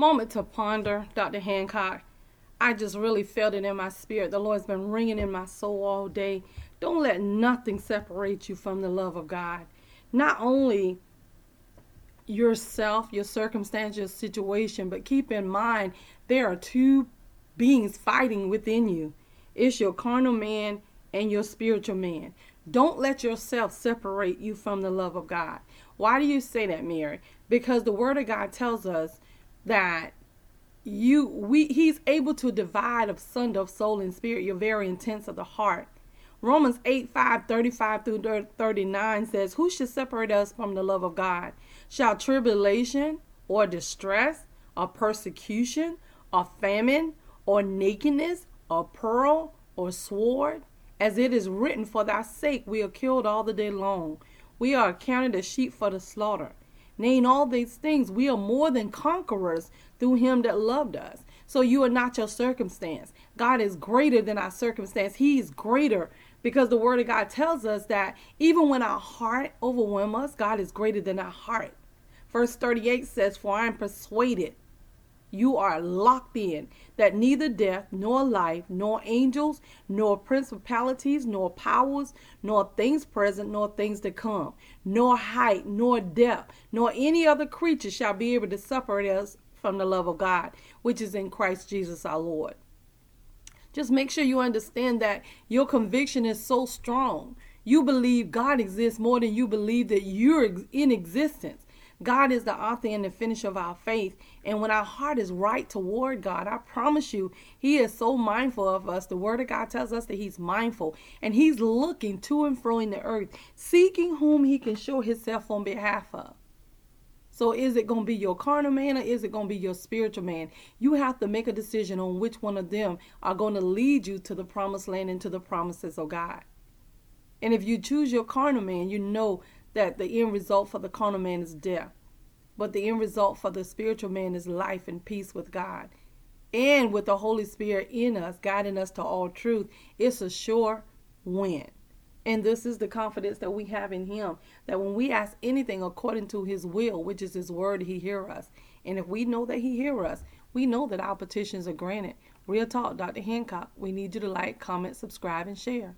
moment to ponder, Dr. Hancock. I just really felt it in my spirit. The Lord's been ringing in my soul all day. Don't let nothing separate you from the love of God. Not only yourself, your circumstance, your situation, but keep in mind there are two beings fighting within you. It's your carnal man and your spiritual man. Don't let yourself separate you from the love of God. Why do you say that, Mary? Because the word of God tells us that you we he's able to divide asunder of soul and spirit your very intents of the heart. Romans 8 5 35 through 39 says who should separate us from the love of god? Shall tribulation or distress or persecution or famine or nakedness or pearl or sword? As it is written for thy sake we are killed all the day long. We are accounted as sheep for the slaughter Nay, all these things, we are more than conquerors through him that loved us. So you are not your circumstance. God is greater than our circumstance. He is greater because the word of God tells us that even when our heart overwhelms us, God is greater than our heart. Verse 38 says, For I am persuaded you are locked in that neither death, nor life, nor angels, nor principalities, nor powers, nor things present, nor things to come, nor height, nor depth, nor any other creature shall be able to separate us from the love of God, which is in Christ Jesus our Lord. Just make sure you understand that your conviction is so strong. You believe God exists more than you believe that you're in existence. God is the author and the finisher of our faith. And when our heart is right toward God, I promise you, He is so mindful of us. The Word of God tells us that He's mindful and He's looking to and fro in the earth, seeking whom He can show Himself on behalf of. So is it going to be your carnal man or is it going to be your spiritual man? You have to make a decision on which one of them are going to lead you to the promised land and to the promises of God. And if you choose your carnal man, you know that the end result for the carnal man is death. But the end result for the spiritual man is life and peace with God. And with the Holy Spirit in us, guiding us to all truth, it's a sure win. And this is the confidence that we have in Him that when we ask anything according to His will, which is His word, He hear us. And if we know that He hear us, we know that our petitions are granted. Real talk, Dr. Hancock. We need you to like, comment, subscribe, and share.